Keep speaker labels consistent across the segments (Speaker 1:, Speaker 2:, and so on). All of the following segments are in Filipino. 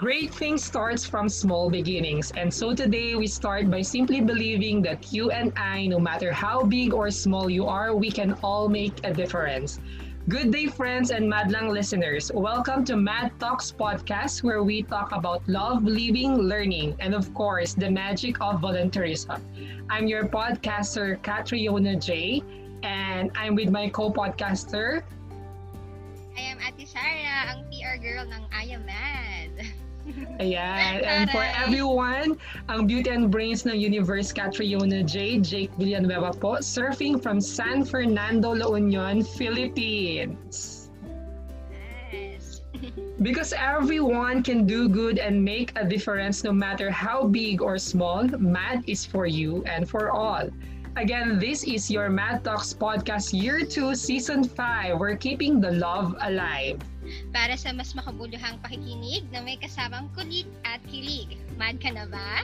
Speaker 1: Great things starts from small beginnings. And so today we start by simply believing that you and I, no matter how big or small you are, we can all make a difference. Good day, friends and Madlang listeners. Welcome to Mad Talks podcast, where we talk about love, living, learning, and of course, the magic of volunteerism. I'm your podcaster, Catriona J, and I'm with my co-podcaster.
Speaker 2: I am Ate Sarah, ang PR girl ng I Am Mad.
Speaker 1: Ayan. And for everyone, ang beauty and brains ng Universe Catriona J, Jake Villanueva po, surfing from San Fernando, La Union, Philippines.
Speaker 2: Yes.
Speaker 1: Because everyone can do good and make a difference no matter how big or small, MAD is for you and for all. Again, this is your Mad Talks Podcast Year 2, Season 5. We're keeping the love alive.
Speaker 2: Para sa mas makabuluhang pakikinig na may kasamang kulit at kilig. Mad ka na ba?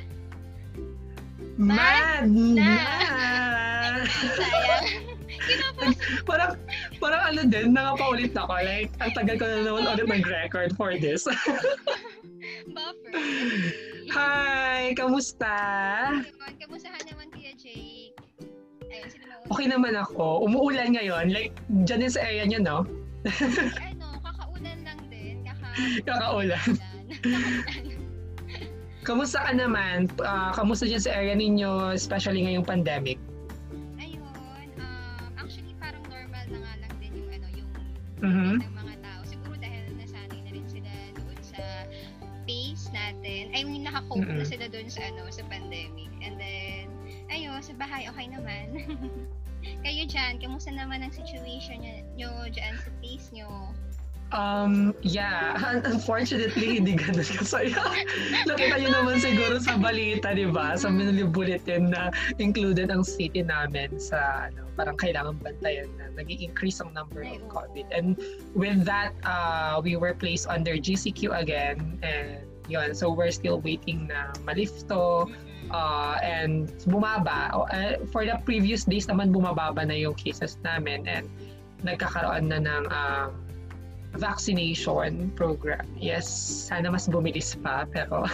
Speaker 1: Mad
Speaker 2: na!
Speaker 1: na!
Speaker 2: Kinapos.
Speaker 1: parang, parang ano din, nakapaulit ako. Like, ang tagal ko na naman ulit mag-record for this.
Speaker 2: Buffer.
Speaker 1: Hi! Kamusta?
Speaker 2: Kamustahan naman
Speaker 1: Okay naman ako. Umuulan ngayon. Like, dyan din sa area niyo, no?
Speaker 2: ano, kakaulan lang din. Kaka...
Speaker 1: Kakaulan.
Speaker 2: Kakaulan.
Speaker 1: Kamusta ka naman? Ah, kamusta dyan sa area ninyo, especially ngayong pandemic?
Speaker 2: Ayun, um, actually parang normal na nga lang din yung ano, yung
Speaker 1: Mhm.
Speaker 2: ng mga tao. Siguro dahil nasanay na rin sila doon sa pace natin. I mean, nakakope na
Speaker 1: Mm-mm.
Speaker 2: sila doon sa ano, sa pandemic. Sa bahay, okay naman. Kayo dyan, kamusta naman ang situation nyo, nyo dyan sa pace nyo?
Speaker 1: Um, yeah. Unfortunately, hindi ganun kasaya. Nakita nyo naman siguro sa balita, di ba? Sa Manila Bulletin na included ang city namin sa ano, parang kailangan bantayan na nag-increase ang number of. COVID. And with that, uh, we were placed under GCQ again. And yun, so we're still waiting na malifto. Uh, and bumaba. Uh, for the previous days naman bumababa na yung cases namin and nagkakaroon na ng um, vaccination program. Yes, sana mas bumilis pa pero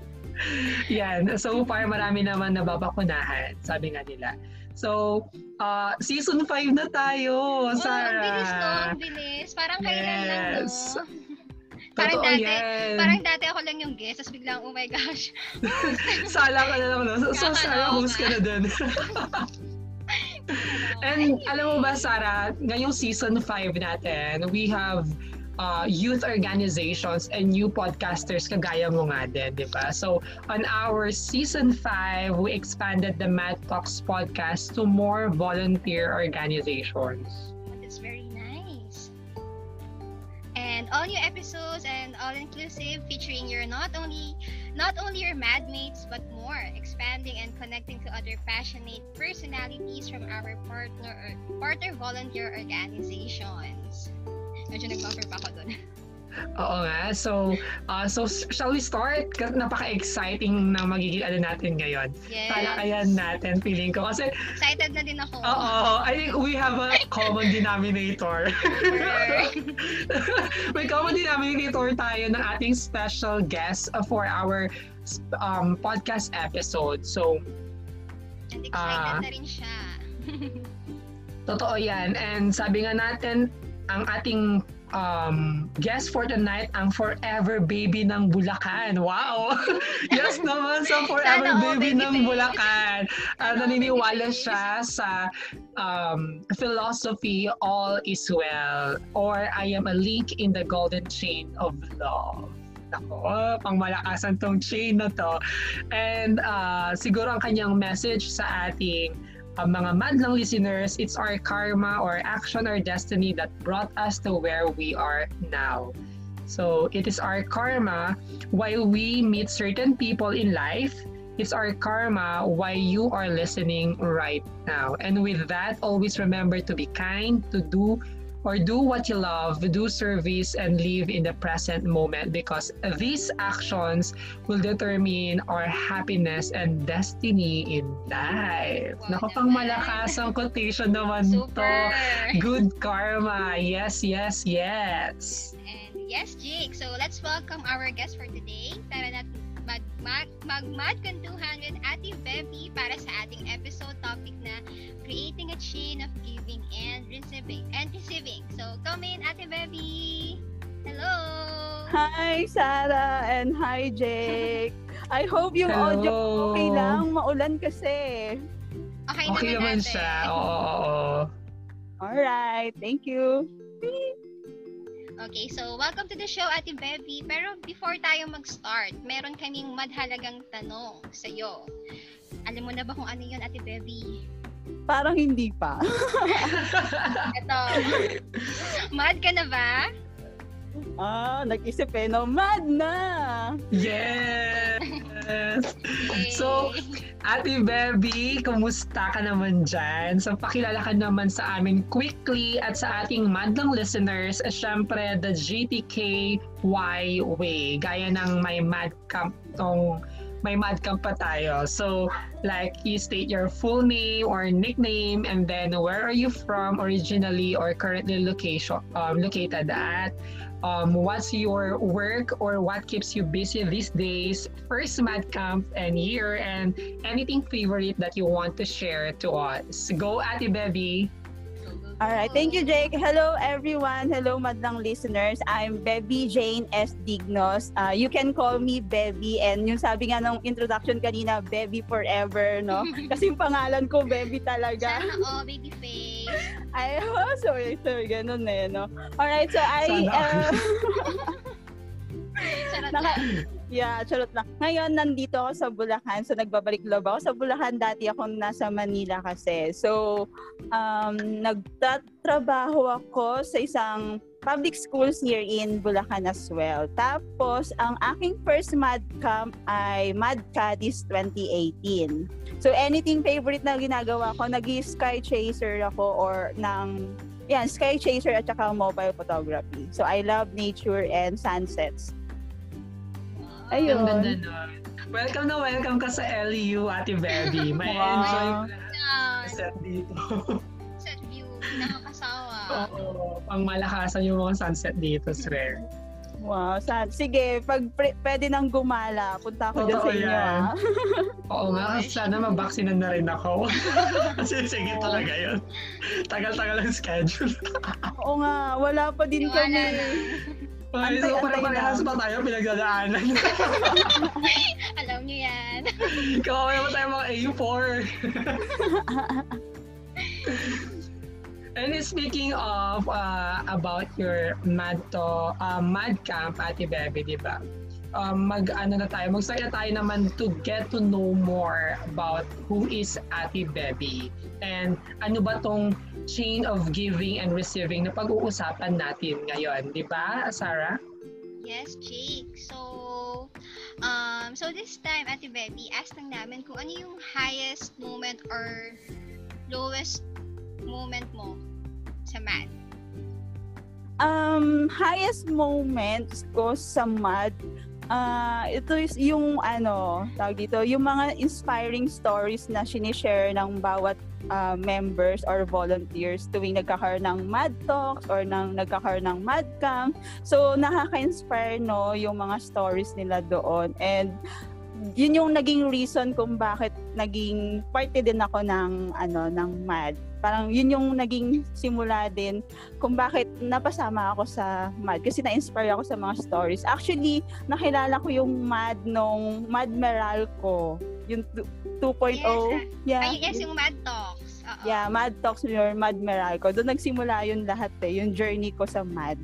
Speaker 1: yan. So far marami naman nababakunahan, sabi nga nila. So, uh, season 5 na tayo,
Speaker 2: Oh, ang
Speaker 1: Sarah.
Speaker 2: bilis no, ang bilis. Parang kailan lang no. Parang
Speaker 1: Totoo
Speaker 2: dati,
Speaker 1: yan.
Speaker 2: parang dati ako lang yung guest, tapos biglang, oh my gosh.
Speaker 1: Sala ka na lang, no? So, so
Speaker 2: Nakakaloka.
Speaker 1: Sarah, host ka na din. And alam mo ba, Sarah, ngayong season 5 natin, we have uh, youth organizations and new podcasters kagaya mo nga din, di ba? So, on our season 5, we expanded the Mad Talks podcast to more volunteer organizations.
Speaker 2: And all new episodes and all inclusive featuring your not only not only your madmates but more expanding and connecting to other passionate personalities from our partner partner volunteer organizations. Medyo nag-buffer pa ako dun.
Speaker 1: Oo nga. So, uh, so shall we start? Napaka-exciting na magiging ano natin ngayon.
Speaker 2: Yes.
Speaker 1: Talakayan natin, feeling ko. Kasi,
Speaker 2: Excited na din ako.
Speaker 1: oo, I think we have a common denominator. May common denominator tayo ng ating special guest uh, for our um, podcast episode. So,
Speaker 2: And excited
Speaker 1: Ah.
Speaker 2: na rin siya.
Speaker 1: totoo yan. And sabi nga natin, ang ating um, guest for tonight, ang forever baby ng Bulacan. Wow! yes naman sa forever
Speaker 2: Sana all
Speaker 1: baby,
Speaker 2: baby
Speaker 1: ng
Speaker 2: baby.
Speaker 1: Bulacan. Uh,
Speaker 2: Sana all
Speaker 1: naniniwala siya sa um, philosophy, all is well, or I am a link in the golden chain of love. Ako, pangmalakasan tong chain na to. And uh, siguro ang kanyang message sa ating uh, mga madlang listeners, it's our karma or action or destiny that brought us to where we are now. So it is our karma why we meet certain people in life. It's our karma why you are listening right now. And with that, always remember to be kind, to do or do what you love, do service, and live in the present moment because these actions will determine our happiness and destiny in life.
Speaker 2: Wow
Speaker 1: Naku, pang malakas ang quotation naman
Speaker 2: Super!
Speaker 1: to. Good karma. Yes, yes, yes.
Speaker 2: And yes, Jake. So let's welcome our guest for today. Tara na mag mag mag mag kantuhan with Ate Bevy para sa ating episode topic na creating a chain of giving and receiving and receiving. So come in, Ate Bevy. Hello.
Speaker 3: Hi, Sarah, and hi, Jake. I hope yung
Speaker 1: Hello.
Speaker 3: audio okay lang. Maulan kasi.
Speaker 2: Okay,
Speaker 1: Okay naman
Speaker 2: naman
Speaker 1: siya. Oo.
Speaker 3: Alright, thank you.
Speaker 2: Okay, so welcome to the show, Ate Bevy. Pero before tayo mag-start, meron kaming madhalagang tanong sa'yo. Alam mo na ba kung ano yun, Ate Bevy?
Speaker 3: Parang hindi pa.
Speaker 2: Ito. Mad ka na ba?
Speaker 3: ah, nag-isip eh, no? Mad na!
Speaker 1: Yes!
Speaker 2: Yay.
Speaker 1: So, Ate Bebby, kumusta ka naman dyan? So, pakilala ka naman sa amin quickly at sa ating madlang listeners, syempre, the GTKY way. Gaya ng may mad camp tong may mad camp pa tayo. So, like, you state your full name or nickname and then where are you from originally or currently location um, located at? um, what's your work or what keeps you busy these days, first Mad Camp and year, and anything favorite that you want to share to us. Go, Ate Bebby.
Speaker 3: Alright, thank you, Jake. Hello, everyone. Hello, madlang listeners. I'm Bebby Jane S. Dignos. Uh, you can call me Bebby. And yung sabi nga nung introduction kanina, Bebby forever, no? Kasi yung pangalan ko, Bebby talaga.
Speaker 2: Sana all, baby face.
Speaker 3: Ay, oh, sorry, sorry, ganun eh, no? Alright, so I,
Speaker 1: Sana
Speaker 3: uh, Naka-. Yeah, charot lang. Ngayon, nandito ako sa Bulacan. So, nagbabalik loob ako. Sa Bulacan, dati ako nasa Manila kasi. So, um, nagtatrabaho ako sa isang public schools here in Bulacan as well. Tapos, ang aking first Mad Camp ay Mad Caddies 2018. So, anything favorite na ginagawa ko, nag sky chaser ako or ng yan, sky chaser at saka mobile photography. So, I love nature and sunsets. Ayun.
Speaker 1: Ang ganda nun. Welcome na welcome ka sa LU, Ate Bebby. May
Speaker 3: Wow.
Speaker 1: enjoy na set dito.
Speaker 2: Set view. Nakakasawa.
Speaker 1: Oo, pang malakasan yung mga sunset dito, swear.
Speaker 3: Wow, sad. Sige, pag pre- pwede nang gumala, punta ako dyan sa inyo.
Speaker 1: yan.
Speaker 3: ah.
Speaker 1: Oo nga, kasi sana mabaksinan na rin ako. kasi sige talaga yun. Tagal-tagal ang schedule.
Speaker 3: Oo nga, wala pa din
Speaker 2: Wala
Speaker 3: kami. Antay-
Speaker 1: so pare-parehas pa tayo pinagdadaanan.
Speaker 2: Alam niyo yan.
Speaker 1: Kawawa naman tayo mga A4. And speaking of uh, about your mad to uh, mad camp Ate Bebe, di ba? Um, mag ano na tayo, mag-start na tayo naman to get to know more about who is Ate Bebe and ano ba tong chain of giving and receiving na pag-uusapan natin ngayon, di ba, Sarah?
Speaker 2: Yes, Jake. So, um, so this time, Ate Betty, ask lang namin kung ano yung highest moment or lowest moment mo sa math.
Speaker 3: Um, highest moments ko sa MAD, ah ito is yung ano, tawag dito, yung mga inspiring stories na sinishare ng bawat ah, members or volunteers tuwing nagkakaroon ng MAD Talks or ng nagkakaroon ng MAD Camp. So, nakaka-inspire no, yung mga stories nila doon. And yun yung naging reason kung bakit naging parte din ako ng ano ng MAD. Parang yun yung naging simula din kung bakit napasama ako sa MAD kasi na-inspire ako sa mga stories. Actually, nakilala ko yung MAD nung MAD Meralco, yung tu- 2.0.
Speaker 2: Yes,
Speaker 3: yeah.
Speaker 2: Ay, yes, yung Mad Talks. Oo.
Speaker 3: Yeah, Mad Talks or Mad Meralco. Doon nagsimula yun lahat eh, yung journey ko sa Mad.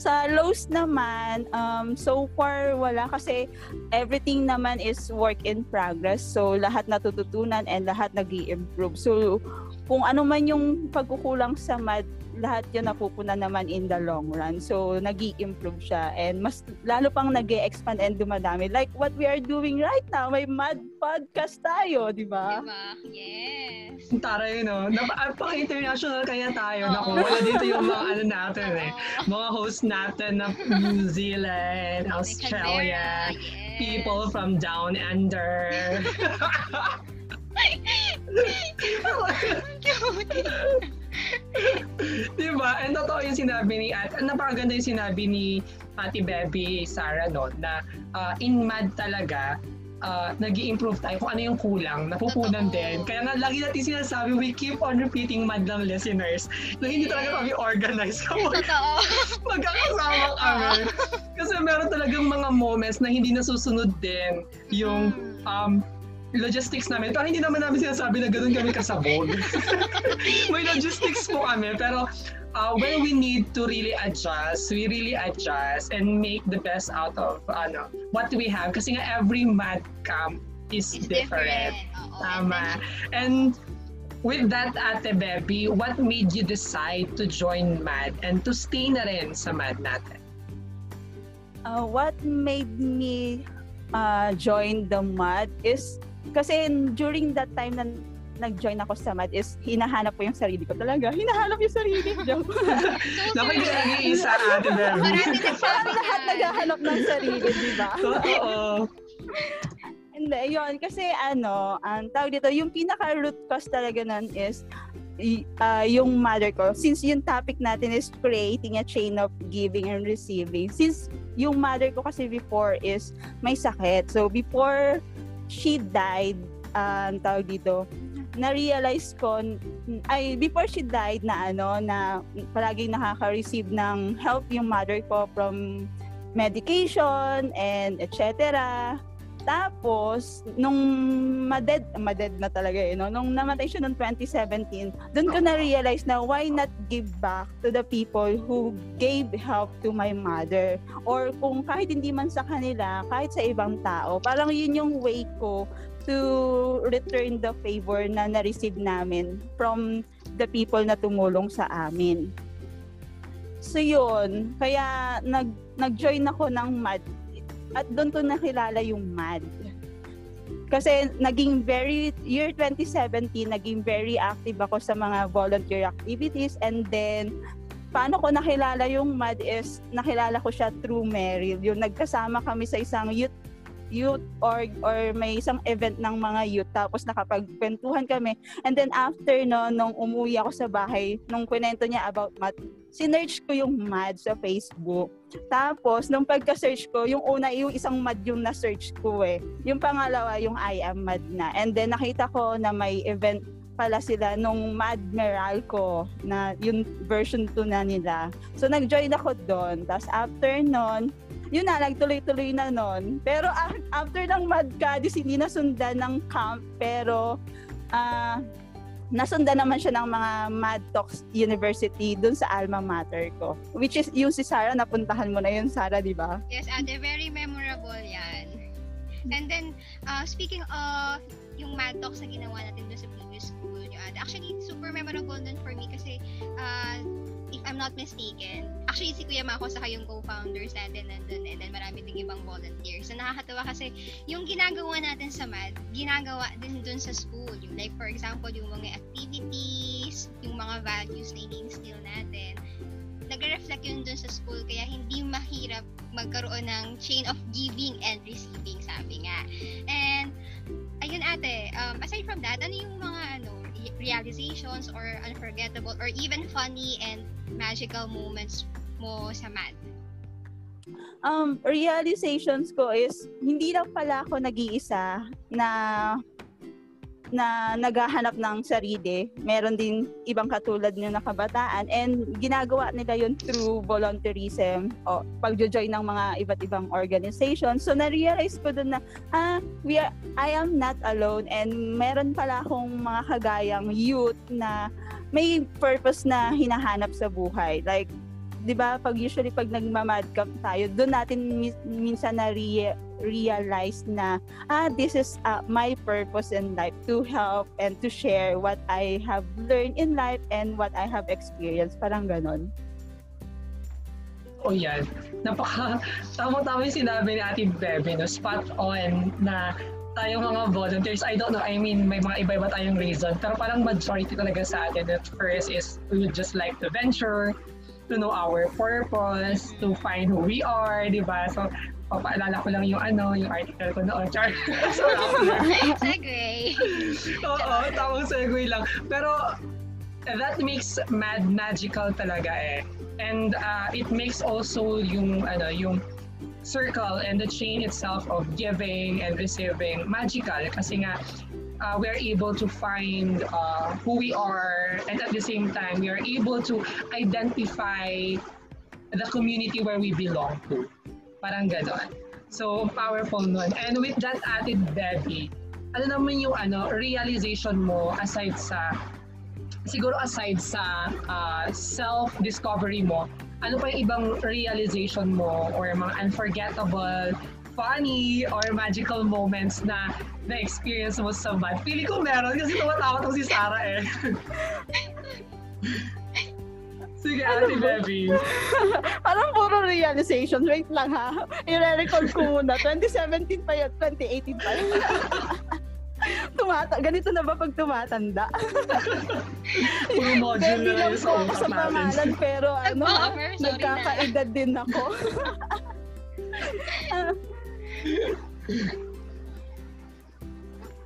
Speaker 3: Sa lows naman, um, so far wala kasi everything naman is work in progress. So lahat natututunan and lahat nag improve So kung ano man yung pagkukulang sa math, lahat yun napupuna naman in the long run. So, nag improve siya and mas lalo pang nag expand and dumadami. Like what we are doing right now, may mad podcast tayo, di ba?
Speaker 2: Diba? Yes.
Speaker 1: Taray, no? Napa, pang-international kaya tayo.
Speaker 2: Oo.
Speaker 1: Naku, wala dito yung mga ano natin eh. Mga host natin na New Zealand, Australia,
Speaker 2: yes.
Speaker 1: people from down under.
Speaker 2: Cute.
Speaker 1: And totoo yung sinabi ni at napakaganda yung sinabi ni Ate Bebe Sarah no na uh, in mad talaga uh, nag improve tayo kung ano yung kulang, napupunan
Speaker 2: Totoo.
Speaker 1: din. Kaya nga lagi natin sinasabi, we keep on repeating mad lang listeners na hindi talaga kami organized kapag
Speaker 2: Totoo.
Speaker 1: magkakasama kami. Kasi meron talagang mga moments na hindi nasusunod din yung
Speaker 2: Mm.
Speaker 1: um, logistics namin. Pero hindi naman namin sinasabi na ganoon kami kasabog. May logistics po kami. Pero uh, when we need to really adjust, we really adjust and make the best out of ano what we have. Kasi nga every mad camp is
Speaker 2: It's
Speaker 1: different.
Speaker 2: different. Oo.
Speaker 1: Tama. And with that, Ate Bebby, what made you decide to join MAD and to stay na rin sa MAD natin?
Speaker 3: Uh, what made me uh, join the MAD is kasi during that time na nag-join ako sa MAD is hinahanap ko yung sarili ko talaga. Hinahanap yung sarili. Joke.
Speaker 2: So,
Speaker 1: Naku,
Speaker 2: true.
Speaker 1: nag-iisa, Ate
Speaker 2: nagsasabi
Speaker 3: Parang lahat naghahanap ng sarili, di ba?
Speaker 1: Totoo.
Speaker 3: Hindi, yun. Kasi ano, ang tawag dito, yung pinaka-root cause talaga nun is ah, yung mother ko. Since yung topic natin is creating a chain of giving and receiving. Since yung mother ko kasi before is may sakit. So before she died, ah, ang tawag dito, na-realize ko, ay, before she died na ano, na palaging nakaka-receive ng help yung mother ko from medication and etc. Tapos, nung maded, maded na talaga eh, no? nung namatay siya noong 2017, doon ko na-realize na why not give back to the people who gave help to my mother. Or kung kahit hindi man sa kanila, kahit sa ibang tao, parang yun yung way ko to return the favor na na-receive namin from the people na tumulong sa amin. So yun, kaya nag nag-join ako ng MAD at doon ko nakilala yung MAD. Kasi naging very, year 2017, naging very active ako sa mga volunteer activities and then paano ko nakilala yung MAD is nakilala ko siya through Meryl. Yung nagkasama kami sa isang youth youth or or may isang event ng mga youth tapos nakapagkwentuhan kami and then after no nung umuwi ako sa bahay nung kwento niya about math sinearch ko yung MAD sa Facebook tapos nung pagka-search ko yung una yung isang MAD yung na-search ko eh yung pangalawa yung I am MAD na and then nakita ko na may event pala sila nung Mad Meralco na yung version 2 na nila. So nag-join ako doon. Tapos after nun, yun na, nagtuloy-tuloy na nun. Pero a- after ng Mad Cadiz, hindi nasundan ng camp. Pero ah nasundan naman siya ng mga Mad Talks University dun sa alma mater ko. Which is yung si Sarah, napuntahan mo na yun, Sarah, di ba?
Speaker 2: Yes, ate, very memorable yan. And then, uh, speaking of yung Mad Talks na ginawa natin doon sa previous school, yung ate, actually, super memorable dun for me kasi, uh, I'm not mistaken, actually si Kuya Mako saka yung co-founders natin nandun and then marami ding ibang volunteers. So nakakatawa kasi yung ginagawa natin sa MAD, ginagawa din dun sa school. Yung like for example, yung mga activities, yung mga values na ini-instill natin, nagre-reflect yun dun sa school kaya hindi mahirap magkaroon ng chain of giving and receiving sabi nga. And ayun ate, um, aside from that, ano yung mga ano realizations or unforgettable or even funny and magical moments mo sa math?
Speaker 3: um, realizations ko is hindi lang pala ako nag-iisa na na naghahanap ng sarili. Meron din ibang katulad nyo na kabataan and ginagawa nila yun through volunteerism o pagjo-join ng mga iba't ibang organization. So na-realize ko dun na ah, we are, I am not alone and meron pala akong mga kagayang youth na may purpose na hinahanap sa buhay. Like 'di ba pag usually pag nagma-mad camp tayo, doon natin minsan na realize na, ah, this is uh, my purpose in life to help and to share what I have learned in life and what I have experienced. Parang ganon.
Speaker 1: Oh, yan. Napaka, tama-tama yung sinabi ni Ate Bebe, no? spot on na tayong mga volunteers, I don't know, I mean, may mga iba-iba tayong reason, pero parang majority talaga sa atin at first is we would just like to venture, to know our purpose, to find who we are, di ba? So, papaalala ko lang yung ano, yung article ko noon. Char. so,
Speaker 2: segue.
Speaker 1: Oo, tamang segue lang. Pero, that makes mad magical talaga eh. And uh, it makes also yung, ano, yung circle and the chain itself of giving and receiving magical kasi nga uh, we are able to find uh, who we are and at the same time we are able to identify the community where we belong to. Parang ganon. So, powerful nun. And with that added, Debbie, ano naman yung ano, realization mo aside sa, siguro aside sa uh, self-discovery mo, ano pa yung ibang realization mo or mga unforgettable, funny, or magical moments na na-experience mo sa MAD? Pili ko meron kasi tumatawa to si Sarah eh. Sige, ano Ate Bebby.
Speaker 3: Parang puro realization. Wait lang ha. I-record ko muna. 2017 pa yun. 2018 pa yun. Tumata ganito na ba pag tumatanda?
Speaker 1: Puro module na lang
Speaker 3: sa utak sa pangalan, pero ano, nagkakaedad din ako.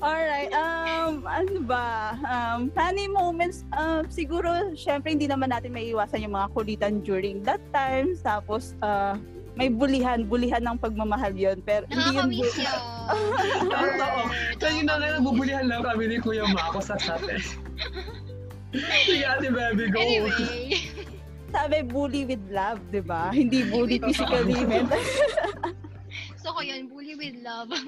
Speaker 3: Alright, um, ano ba? Um, funny moments, uh, siguro, syempre hindi naman natin may iwasan yung mga kulitan during that time. Tapos, uh, may bulihan, bulihan ng pagmamahal yun. Pero hindi yun.
Speaker 2: Nakakamiss yun.
Speaker 1: Totoo. Kaya na nga, nagbubulihan lang kami ni Kuya Mako sa chat eh. Sige, ate baby, go.
Speaker 2: Anyway.
Speaker 3: Sabi, bully with love, di ba? Hindi bully physically, mental.
Speaker 2: so ko yun, bully with love.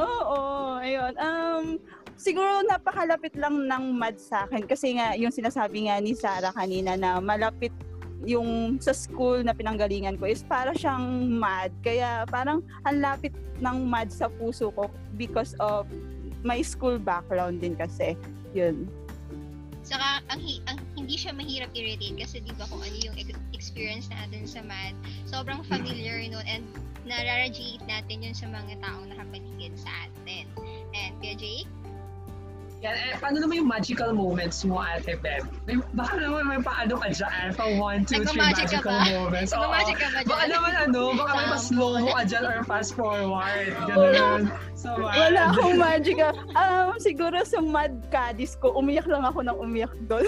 Speaker 3: Oo, ayun. Um, siguro napakalapit lang ng mad sa akin kasi nga yung sinasabi nga ni Sarah kanina na malapit yung sa school na pinanggalingan ko is para siyang mad. Kaya parang ang lapit ng mad sa puso ko because of my school background din kasi. Yun.
Speaker 2: Saka, ang, ang, hindi siya mahirap i-relate kasi di ba kung ano yung experience natin sa MAD, sobrang familiar nun and nararadiate natin yun sa mga taong nakapaligid sa atin. And Kuya Jake?
Speaker 1: Yan, eh, paano naman yung magical moments mo, Ate Beb? May, baka naman may paano ka dyan, pa one, two, three magical moments.
Speaker 2: Oo. Nagmamagic ka ba dyan?
Speaker 1: Baka naman ano, baka may mas slow mo ka dyan or fast forward. Ganun. So,
Speaker 3: Wala akong magical. Um, siguro sa Mad Cadiz ko, umiyak lang ako ng umiyak doon.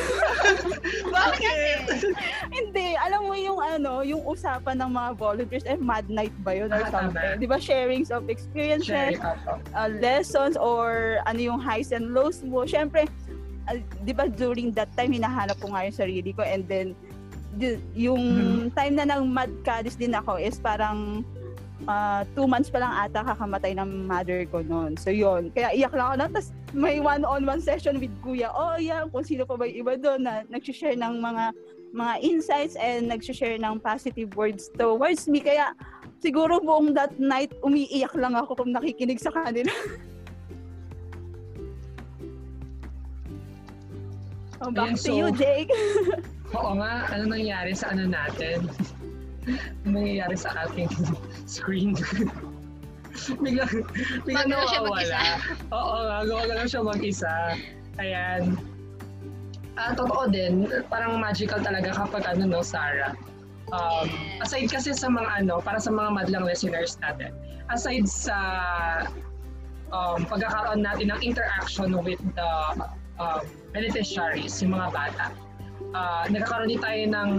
Speaker 1: Bakit?
Speaker 3: Hindi, alam mo yung ano, yung usapan ng mga volunteers, eh, Mad Night ba yun or
Speaker 1: Ah,
Speaker 3: something? Di ba, sharings of experiences,
Speaker 1: Sharing
Speaker 3: uh, lessons or ano yung highs and lows mo. Siyempre, uh, di ba during that time, hinahanap ko nga yung sarili ko and then yung
Speaker 1: Mhm.
Speaker 3: time na nang mad caddies din ako is parang uh, two months pa lang ata kakamatay ng mother ko noon. So yun, kaya iyak lang ako na. Tapos may one-on-one session with kuya. Oh yeah, kung sino pa ba yung iba doon na nag-share ng mga mga insights and nag-share ng positive words towards me. Kaya siguro buong that night, umiiyak lang ako kung nakikinig sa kanila. oh, back
Speaker 1: Ayun,
Speaker 3: to
Speaker 1: so-
Speaker 3: you, Jake.
Speaker 1: Oo nga, ano nangyari sa ano natin? Ano nangyayari sa ating screen? bigla, bigla nawawala.
Speaker 2: mag-isa.
Speaker 1: Oo nga, gumagalaw siya mag-isa. Ayan. Ah, totoo din, parang magical talaga kapag ano no, Sarah. Um, aside kasi sa mga ano, para sa mga madlang listeners natin, aside sa um, pagkakaroon natin ng interaction with the um, beneficiaries, yung mga bata, uh, nagkakaroon din tayo ng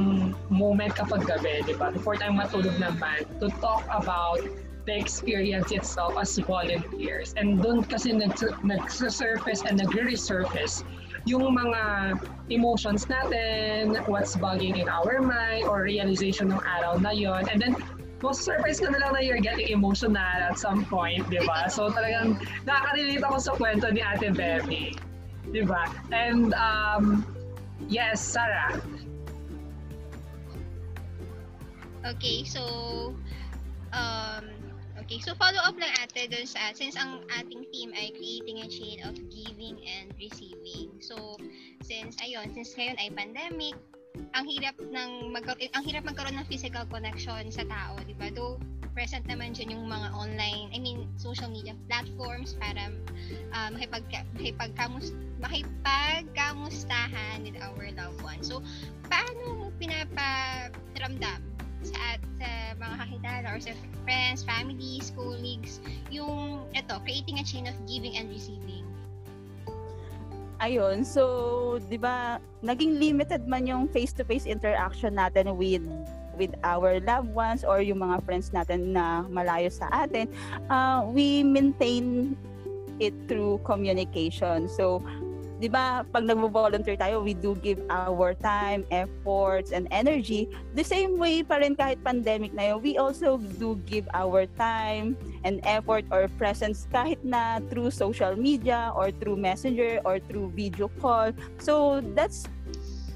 Speaker 1: moment kapag gabi, di ba? Before tayo matulog naman, to talk about the experience itself as volunteers. And doon kasi nag- nag-surface and nagre-resurface yung mga emotions natin, what's bugging in our mind, or realization ng araw na yon And then, most surprise ka na lang na you're getting emotional at some point, di ba? So talagang nakaka-relate ako sa kwento ni Ate Bebe. Di ba? And um, yes, Sarah.
Speaker 2: Okay, so Um, okay, so follow up lang ate dun sa, since ang ating theme ay creating a chain of giving and receiving. So, since, ayun, since ngayon ay pandemic, ang hirap ng mag ang hirap magkaroon ng physical connection sa tao, 'di ba? Though present naman dyan yung mga online, I mean, social media platforms para uh, makipag, makipagkamus, makipagkamustahan with our loved ones. So, paano mo pinaparamdam sa, sa mga kakilala or sa friends, families, colleagues, yung, ito, creating a chain of giving and receiving?
Speaker 3: Ayun, so, di ba, naging limited man yung face-to-face interaction natin with with our loved ones or yung mga friends natin na malayo sa atin, uh, we maintain it through communication. So, di ba, pag nagvo-volunteer tayo, we do give our time, efforts, and energy. The same way pa rin kahit pandemic na yun, we also do give our time and effort or presence kahit na through social media or through messenger or through video call. So, that's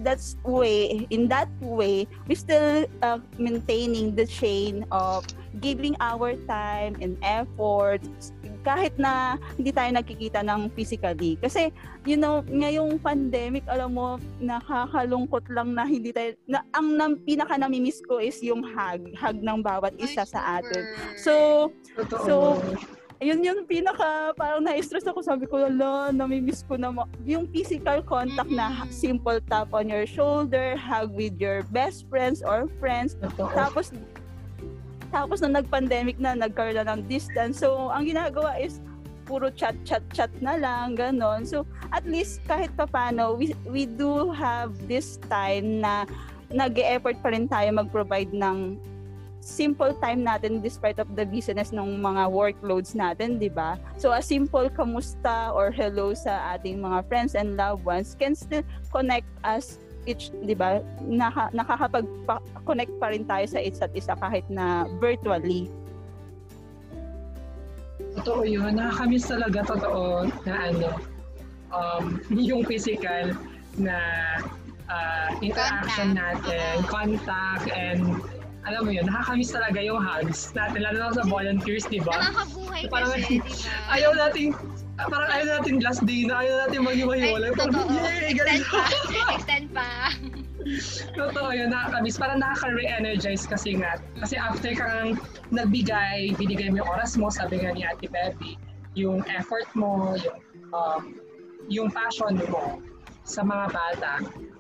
Speaker 3: that's way in that way we still uh, maintaining the chain of giving our time and effort kahit na hindi tayo nagkikita ng physically. Kasi, you know, ngayong pandemic, alam mo, nakakalungkot lang na hindi tayo, na, ang nam, pinaka namimiss ko is yung hug, hug ng bawat isa sa atin. So, so, yun yung pinaka parang na-stress ako. Sabi ko la nami-miss ko na yung physical contact na simple tap on your shoulder hug with your best friends or friends. Tapos tapos na nag-pandemic na nagkaroon na ng distance. So ang ginagawa is puro chat chat chat na lang ganon. So at least kahit paano we we do have this time na nag-e-effort pa rin tayo mag-provide ng simple time natin despite of the busyness ng mga workloads natin, di ba? So a simple kamusta or hello sa ating mga friends and loved ones can still connect us each, di ba? Naka, nakakapag-connect pa rin tayo sa isa't isa kahit na virtually.
Speaker 1: Totoo yun. Nakakamiss talaga totoo na ano, um, yung physical na uh, interaction contact. natin, contact, and alam mo yun, nakakamiss talaga yung hugs natin, lalo na sa volunteers, di ba?
Speaker 2: Nakakabuhay so, parang, kasi, di ba?
Speaker 1: Ayaw natin, parang ayaw natin last day na, ayaw natin maghiwa-hiwalay.
Speaker 2: Parang, yay, extend pa. extend pa.
Speaker 1: Totoo yun, nakakamiss. Parang nakaka-re-energize kasi nga. Kasi after kang nagbigay, binigay mo yung oras mo, sabi nga ni Ate Bebby, yung effort mo, yung, um, yung passion mo sa mga bata,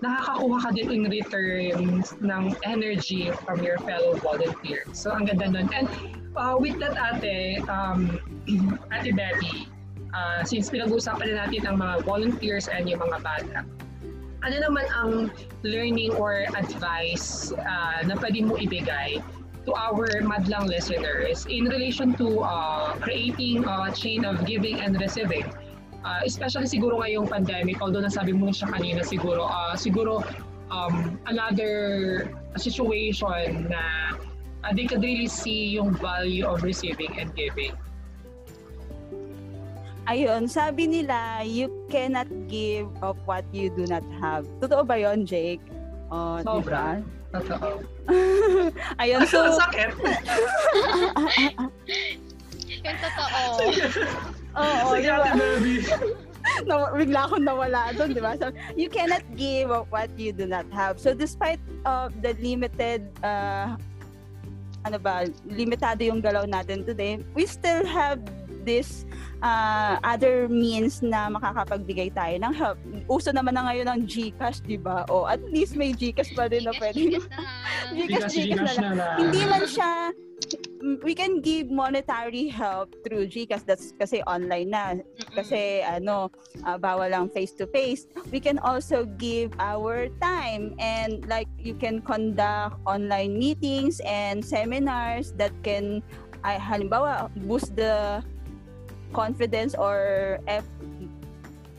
Speaker 1: nakakakuha ka din in return ng energy from your fellow volunteers. So, ang ganda nun. And uh, with that, ate, um, ate Betty, uh, since pinag-uusapan na natin ang mga volunteers and yung mga bata, ano naman ang learning or advice uh, na pwede mo ibigay to our madlang listeners in relation to uh, creating a chain of giving and receiving uh, especially siguro ngayong pandemic, although nasabi mo siya kanina siguro, uh, siguro um, another situation na uh, they could really see yung value of receiving and giving.
Speaker 3: Ayun, sabi nila, you cannot give of what you do not have. Totoo ba yon Jake?
Speaker 1: Oh, Sobra. Diba? Totoo.
Speaker 3: Ayun, so...
Speaker 1: Sakit.
Speaker 2: yung totoo.
Speaker 3: Oo, oh, Sige, diba? baby. na, bigla akong nawala doon, di ba? So, you cannot give what you do not have. So, despite of uh, the limited, uh, ano ba, limitado yung galaw natin today, we still have this uh, other means na makakapagbigay tayo ng help. Uso naman na ngayon ng GCash, di ba? O at least may GCash pa rin na pwede.
Speaker 1: GCash, GCash, na lang.
Speaker 3: Hindi man siya we can give monetary help through GCash. That's kasi online na. Kasi ano uh, bawal lang face to face we can also give our time and like you can conduct online meetings and seminars that can ay halimbawa boost the confidence or F,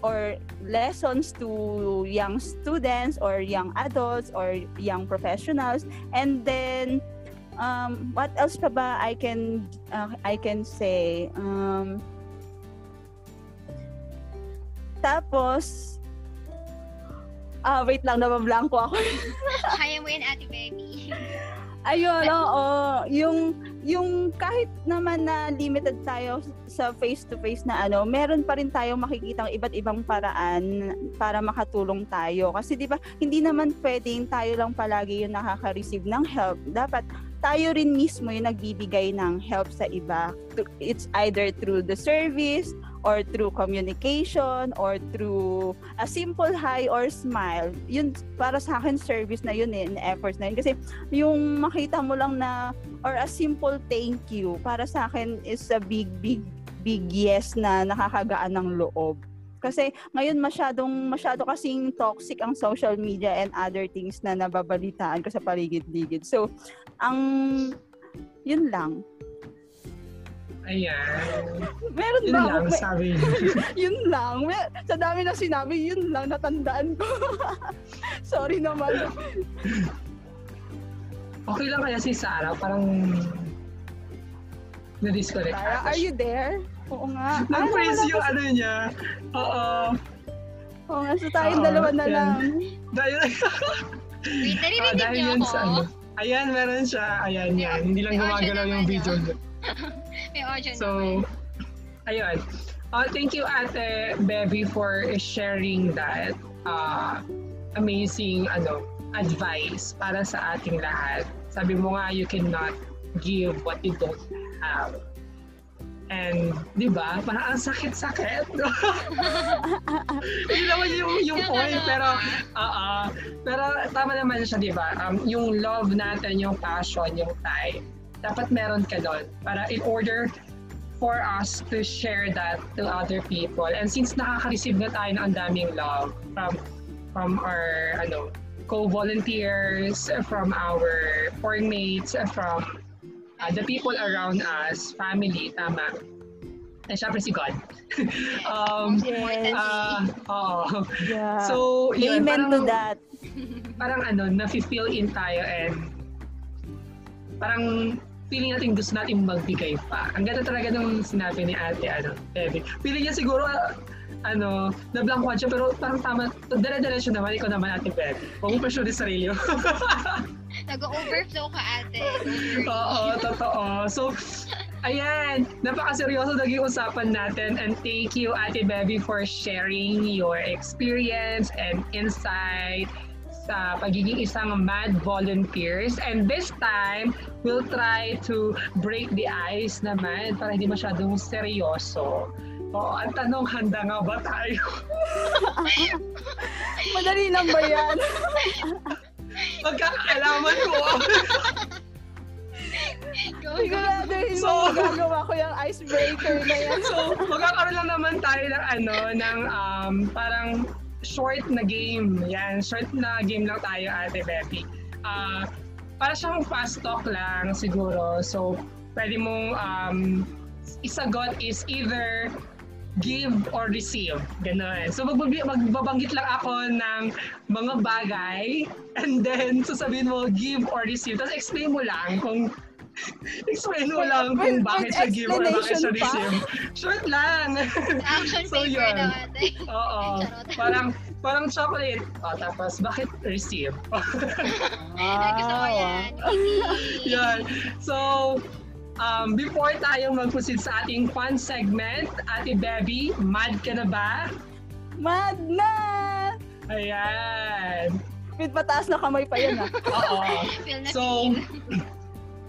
Speaker 3: or lessons to young students or young adults or young professionals. And then um, what else pa ba I can uh, I can say um, tapos ah wait lang nabablanko ako
Speaker 2: kaya mo yan ate baby
Speaker 3: Ayun, oo. Yung, yung kahit naman na limited tayo sa face-to-face na ano, meron pa rin tayong makikita iba't ibang paraan para makatulong tayo. Kasi di ba, hindi naman pwedeng tayo lang palagi yung nakaka-receive ng help. Dapat tayo rin mismo yung nagbibigay ng help sa iba. It's either through the service or through communication or through a simple hi or smile. Yun para sa akin service na yun eh, efforts na yun. Kasi yung makita mo lang na or a simple thank you para sa akin is a big big big yes na nakakagaan ng loob. Kasi ngayon masyadong masyado kasing toxic ang social media and other things na nababalitaan ko sa paligid-ligid. So, ang yun lang.
Speaker 1: Ayan.
Speaker 3: Meron
Speaker 1: Yun
Speaker 3: ba?
Speaker 1: lang,
Speaker 3: May-
Speaker 1: sabi
Speaker 3: yun lang. May- sa dami na sinabi, yun lang natandaan ko. Sorry naman.
Speaker 1: Okay lang kaya si Sarah, parang na-disconnect. Ata
Speaker 3: are you there? Oo nga. Ah,
Speaker 1: Na-freeze
Speaker 3: nawala
Speaker 1: yung ano niya. Oo.
Speaker 3: Oo nga, so tayong dalawa na lang.
Speaker 1: Dahil,
Speaker 2: Wait,
Speaker 1: ah,
Speaker 2: naririnig
Speaker 1: dahil
Speaker 2: niyo ako?
Speaker 1: sa ano. Ayan, meron siya. Ayan,
Speaker 2: May-
Speaker 1: yan. Hindi lang gumagalaw yung video.
Speaker 2: May audio
Speaker 1: So,
Speaker 2: naman.
Speaker 1: ayun. Uh, thank you, Ate Bevy, for sharing that uh, amazing ano advice para sa ating lahat. Sabi mo nga, you cannot give what you don't have. And, di ba, parang ang sakit-sakit. Hindi naman yung, yung point, pero, oo. pero tama naman siya, di ba? Um, yung love natin, yung passion, yung time, dapat meron ka doon. Para in order for us to share that to other people. And since nakaka-receive na tayo ng ang daming love from from our ano co-volunteers, from our foreign mates, from uh, the people around us, family, tama. And syempre si God. um,
Speaker 3: Yes.
Speaker 1: uh, oo.
Speaker 3: Yeah.
Speaker 1: So, yun,
Speaker 3: Amen to
Speaker 1: parang-
Speaker 3: that.
Speaker 1: parang ano, na-feel in tayo and parang feeling natin gusto natin magbigay pa. Ang ganda talaga nung sinabi ni ate, ano, Debbie. Feeling niya siguro, ah, ano, na-blankuan siya, pero parang tama, dala-diretso naman, ikaw naman ate Debbie. Huwag mo pressure sa sarili mo.
Speaker 2: Nag-overflow ka ate.
Speaker 1: Oo, totoo. So, ayan, napakaseryoso naging usapan natin and thank you Ate Bevy for sharing your experience and insight sa pagiging isang mad volunteers. And this time, we'll try to break the ice naman para hindi masyadong seryoso. Oo, ang tanong, handa nga ba tayo?
Speaker 3: Madali lang ba yan?
Speaker 1: Magkakaalaman ko.
Speaker 2: Go, go.
Speaker 1: So-
Speaker 3: mo magagawa ko yung icebreaker na yan.
Speaker 1: so, magkakaroon lang naman tayo ng ano, ng um, parang short na game. Yan, short na game lang tayo, Ate Becky. Ah, para siyang fast talk lang siguro. So, pwede mong um, isagot is either give or receive. Ganun. So, magbab- magbabanggit lang ako ng mga bagay and then sasabihin mo give or receive. Tapos explain mo lang kung explain mo
Speaker 3: With-
Speaker 1: lang kung
Speaker 3: with-
Speaker 1: bakit siya give or bakit siya receive. Short lang.
Speaker 2: Action
Speaker 1: So,
Speaker 2: paper
Speaker 1: yun.
Speaker 2: ate.
Speaker 1: Oo. Parang parang chocolate. O, tapos bakit receive?
Speaker 2: Ay, gusto ko yan.
Speaker 1: Yan. So, um, before tayo mag-proceed sa ating fun segment, Ate Bebby, mad ka na ba?
Speaker 3: Mad na!
Speaker 1: Ayan.
Speaker 3: With mataas na kamay pa yan ah.
Speaker 1: Oo. So.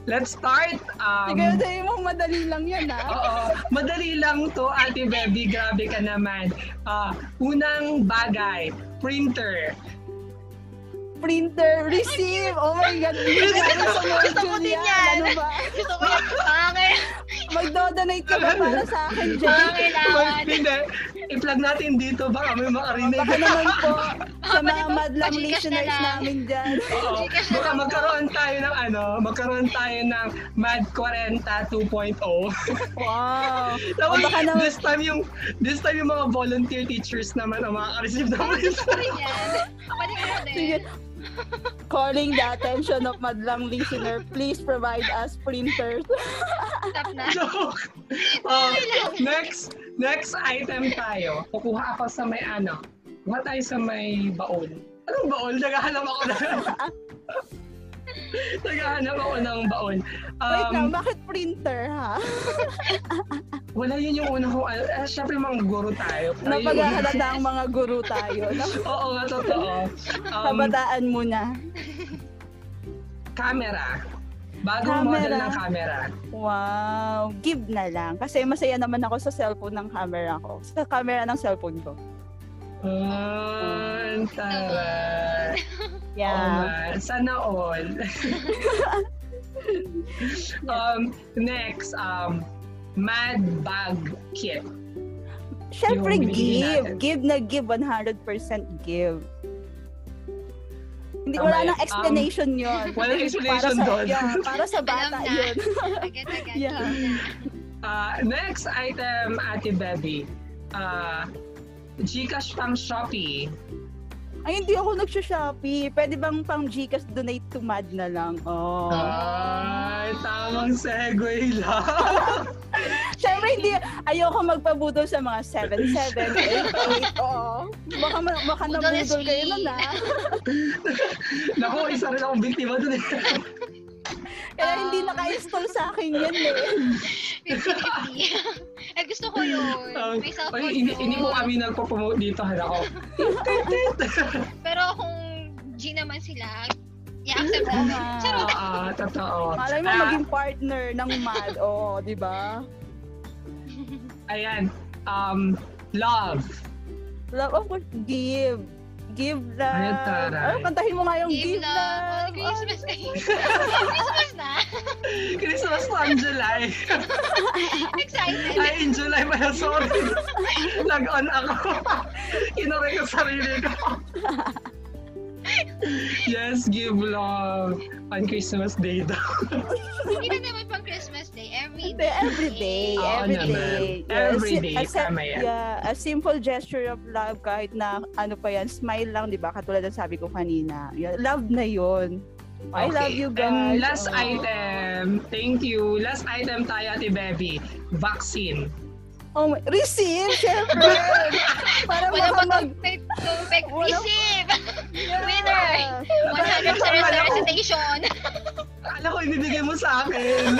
Speaker 1: Let's start. Um,
Speaker 3: Sige, sabi mo madali lang yan ah.
Speaker 1: Oo. Madali lang to, Ate Bebby. Grabe ka naman. Ah, unang bagay, printer.
Speaker 3: Printer, receive! Oh my God!
Speaker 2: Gusto ko- din yan.
Speaker 3: Ano ba?
Speaker 2: Gusto ko yan.
Speaker 3: Magdo-donate ka ba para sa akin dyan?
Speaker 2: kailangan.
Speaker 1: Hindi. I-plug natin dito. Baka may makarinig.
Speaker 3: Baka naman po sa mga madlang listeners namin dyan.
Speaker 1: Oo. Baka magkaroon tayo ng ano, magkaroon tayo ng Mad 40 2.0.
Speaker 3: Wow!
Speaker 1: Tapos
Speaker 3: O baka naman-
Speaker 1: this time yung this time yung mga volunteer teachers naman ang makaka-receive ng
Speaker 2: Gusto ko rin yan. Pwede ko din.
Speaker 3: Calling the attention of madlang listener, please provide us printers.
Speaker 2: Stop na.
Speaker 1: joke. Uh, next next item tayo. Kukuha ako sa may ano. Kuha tayo sa may baon. Anong baon? Naghahanap ako na. Naghahanap ako ng baon.
Speaker 3: Wait lang,
Speaker 1: Um,
Speaker 3: bakit printer ha?
Speaker 1: wala yun yung una ko. Uh, Siyempre mga guro tayo.
Speaker 3: Napaghahalata ang mga guru tayo. No?
Speaker 1: Oo nga, totoo. Um,
Speaker 3: Kabataan mo na.
Speaker 1: camera. Bagong model
Speaker 3: Camera.
Speaker 1: ng camera.
Speaker 3: Wow. Give na lang. Kasi masaya naman ako sa cellphone ng camera ko. Sa camera ng cellphone ko.
Speaker 1: Mm, tara. Oo
Speaker 3: Yeah.
Speaker 1: nga, Sana all. um, next, um, Mad Bag Kit.
Speaker 3: Siyempre, give.
Speaker 1: natin.
Speaker 3: Give na give. 100% give. Hindi, wala nang explanation yun.
Speaker 1: Walang explanation
Speaker 3: para sa,
Speaker 1: doon.
Speaker 3: Yeah, para sa bata
Speaker 2: Alam na.
Speaker 3: yun.
Speaker 2: Agad-agad.
Speaker 3: Yeah.
Speaker 2: yun na.
Speaker 1: Uh, next item, Ate Bebby. Uh, Gcash pang Shopee.
Speaker 3: Ay, hindi ako nag-shopee. Pwede bang pang Gcash donate to MAD na lang? Oh.
Speaker 1: Ay, tamang segue lang.
Speaker 3: Siyempre, hindi, ayoko magpabudol sa mga 7-7, 8-8. Oo. Baka, baka nabudol kayo nun ah.
Speaker 1: Naku, isa rin akong biktima dun eh.
Speaker 3: Kaya hindi naka-install sa akin yan eh.
Speaker 2: 50-50. eh, gusto ko yun.
Speaker 1: Um,
Speaker 2: May cellphone
Speaker 1: Ay, hindi, hindi po kami nagpo-promote dito. Hala ko.
Speaker 2: Pero kung G naman sila, i-accept namin. Charot.
Speaker 1: Oo, totoo.
Speaker 3: Malay mo
Speaker 1: Ah,
Speaker 3: maging partner ng MAD. Oo, di ba?
Speaker 1: Ayan. Um, love.
Speaker 3: Love, of course, give. Give love.
Speaker 1: Ayan, taray.
Speaker 3: Ano, kantahin mo nga yung
Speaker 2: Give
Speaker 3: give,
Speaker 2: love.
Speaker 3: love.
Speaker 2: Oh, Christmas na. Christmas na.
Speaker 1: Christmas pa ang July.
Speaker 2: Excited.
Speaker 1: Ay, in July pa yun. Sorry. Nag-on ako. Kinore ko sarili ko. Yes, give love on Christmas Day daw.
Speaker 2: Hindi na naman pang Christmas Day. Every
Speaker 3: Hindi, every day.
Speaker 1: Oo
Speaker 3: every
Speaker 1: naman.
Speaker 3: day.
Speaker 1: Every
Speaker 3: si-
Speaker 1: day,
Speaker 3: a se-
Speaker 1: tama yan.
Speaker 3: Yeah, a simple gesture of love kahit na ano pa yan, smile lang, di ba? Katulad ng sabi ko kanina. Yeah, love na yon. I love you guys.
Speaker 1: And last
Speaker 3: Oh.
Speaker 1: item, thank you. Last item tayo, Ate Bebby. Vaccine.
Speaker 3: Oh, my- receive, syempre. Para
Speaker 2: Wala
Speaker 3: baka mag...
Speaker 2: perfect, receive.
Speaker 3: Yeah.
Speaker 2: Winner. 100
Speaker 1: Wala
Speaker 2: sa
Speaker 1: ko. ibibigay mo sa akin.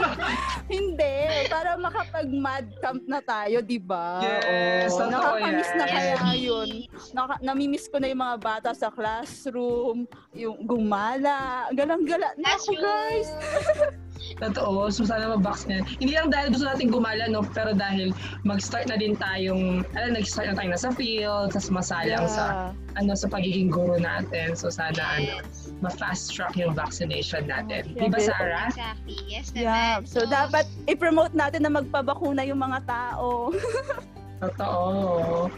Speaker 3: Hindi, para makapag-mad camp na tayo, di ba?
Speaker 1: Yes, totoo
Speaker 3: nakakamiss na
Speaker 1: yan.
Speaker 3: kaya yun. Naka, namimiss ko na yung mga bata sa classroom, yung gumala, galang-gala na ako, guys.
Speaker 1: Totoo, so sana mag-vaccine. Hindi lang dahil gusto natin gumala, no? Pero dahil mag-start na din tayong, alam, nag-start na tayo na sa field, tapos masalang sa, ano, sa pagiging guro natin. So sana, ano, ma-fast track yung vaccination natin.
Speaker 3: Oh,
Speaker 1: Di ba. Sarah?
Speaker 2: Exactly. Yes,
Speaker 3: Yeah,
Speaker 2: naman.
Speaker 3: so dapat i-promote natin na magpabakuna yung mga tao.
Speaker 1: Totoo.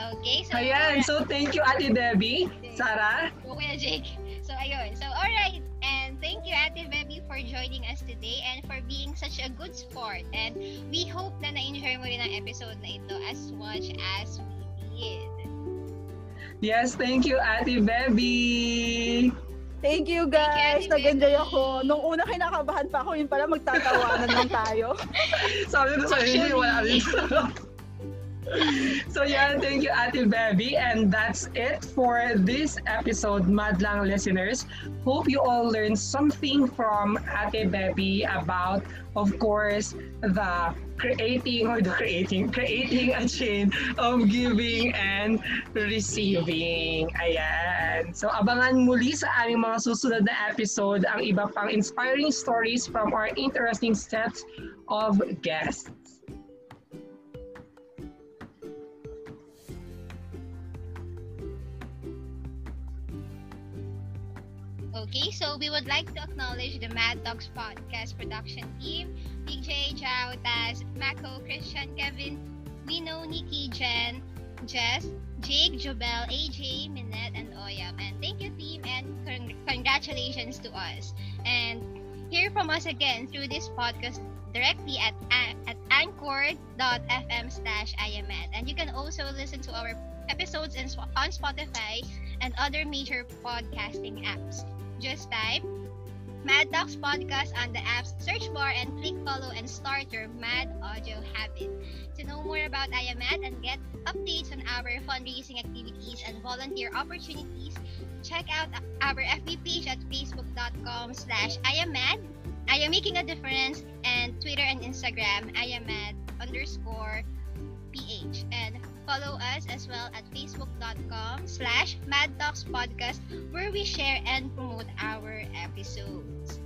Speaker 2: Okay, so...
Speaker 1: Ayan, so thank you, Ate Debbie. Sarah?
Speaker 2: Okay, Jake. So, ayun. So, alright. And thank you, Ate Bebby, for joining us today and for being such a good sport. And we hope na na-enjoy mo rin ang episode na ito as much as we did.
Speaker 1: Yes, thank you, Ate Bebby.
Speaker 3: Thank you,
Speaker 2: Thank
Speaker 3: guys.
Speaker 2: you, Ate
Speaker 3: Nag-enjoy ako. Nung una kinakabahan pa ako, yun pala magtatawanan lang tayo.
Speaker 1: Sabi ko sa inyo, wala rin. so yeah, thank you Ate Bebby and that's it for this episode Madlang listeners. Hope you all learned something from Ate Bebby about of course the creating or the creating creating a chain of giving and receiving. Ayan. So abangan muli sa aming mga susunod na episode ang iba pang inspiring stories from our interesting sets of guests.
Speaker 2: Okay, so we would like to acknowledge the Mad Dogs Podcast production team, Big DJ, Jao, Taz, Mako, Christian, Kevin, Vino, Nikki, Jen, Jess, Jake, Jobel, AJ, Minette, and Oyam. And thank you, team, and con- congratulations to us. And hear from us again through this podcast directly at, at anchor.fm slash IMN. And you can also listen to our episodes in, on Spotify and other major podcasting apps. Just type Mad Docs Podcast on the app's search bar and click follow and start your Mad Audio habit. To know more about I Am Mad and get updates on our fundraising activities and volunteer opportunities, check out our FB page at facebook.com slash IamMad. I am making a difference and Twitter and Instagram I am mad underscore ph and follow us as well at facebook.com slash Mad Talks Podcast where we share and promote our episodes.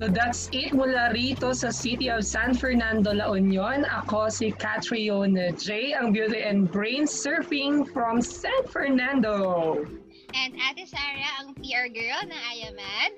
Speaker 1: So that's it mula rito sa City of San Fernando, La Union. Ako si Catriona J, ang Beauty and Brain Surfing from San Fernando.
Speaker 2: And Ate Sarah, ang PR girl na Ayamad.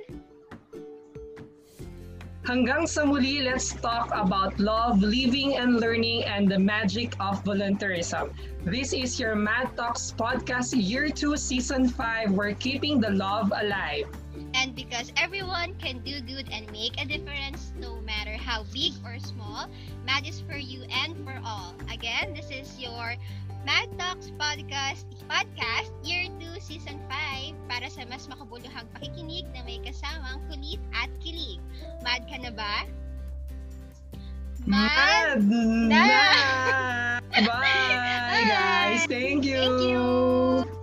Speaker 1: Hanggang sa muli, let's talk about love, living and learning, and the magic of volunteerism. This is your Mad Talks podcast, Year 2, Season 5. We're keeping the love alive.
Speaker 2: And because everyone can do good and make a difference, no matter how big or small, Mad is for you and for all. Again, this is your Mad Talks Podcast, Podcast Year 2, Season 5 para sa mas makabuluhang pakikinig na may kasamang kulit at kilig. Mad ka na ba?
Speaker 1: Mad na!
Speaker 2: na!
Speaker 1: Bye, guys. Thank you.
Speaker 2: Thank you!